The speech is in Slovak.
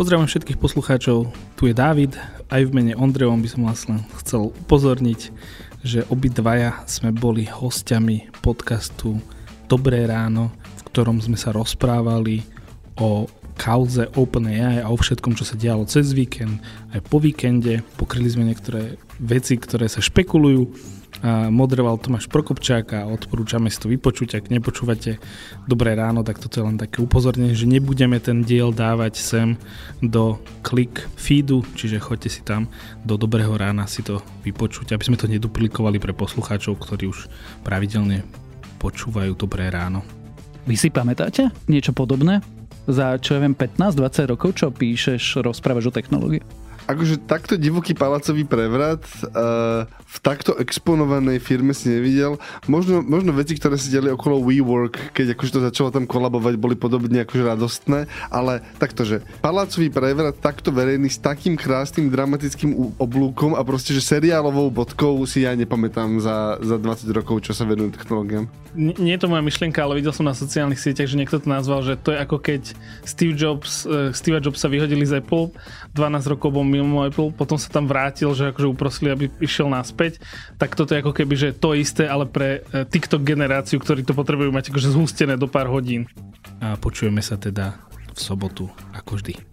Pozdravujem všetkých poslucháčov, tu je Dávid, aj v mene Ondrevom by som vás len chcel upozorniť, že obidvaja sme boli hostiami podcastu Dobré ráno, v ktorom sme sa rozprávali o kauze OpenAI a o všetkom, čo sa dialo cez víkend, aj po víkende. Pokryli sme niektoré veci, ktoré sa špekulujú moderoval Tomáš Prokopčák a odporúčame si to vypočuť. Ak nepočúvate Dobré ráno, tak toto je len také upozornenie, že nebudeme ten diel dávať sem do klik feedu, čiže choďte si tam do Dobrého rána si to vypočuť, aby sme to neduplikovali pre poslucháčov, ktorí už pravidelne počúvajú Dobré ráno. Vy si pamätáte niečo podobné? Za čo ja viem 15-20 rokov, čo píšeš, rozprávaš o technológii? Akože takto divoký palacový prevrat uh, v takto exponovanej firme si nevidel. Možno, možno veci, ktoré si diali okolo WeWork, keď akože to začalo tam kolabovať, boli podobne akože radostné, ale takto, že palacový prevrat takto verejný s takým krásnym dramatickým oblúkom a proste, že seriálovou bodkou si ja nepamätám za, za 20 rokov, čo sa venujú technológiám. Nie je to moja myšlienka, ale videl som na sociálnych sieťach, že niekto to nazval, že to je ako keď Steve Jobs, uh, Steve Jobs sa vyhodili z Apple, 12 rokov bol mimo Apple, potom sa tam vrátil, že akože uprosili, aby išiel naspäť, tak toto je ako keby, že to isté, ale pre uh, TikTok generáciu, ktorí to potrebujú mať akože zhustené do pár hodín. A počujeme sa teda v sobotu, ako vždy.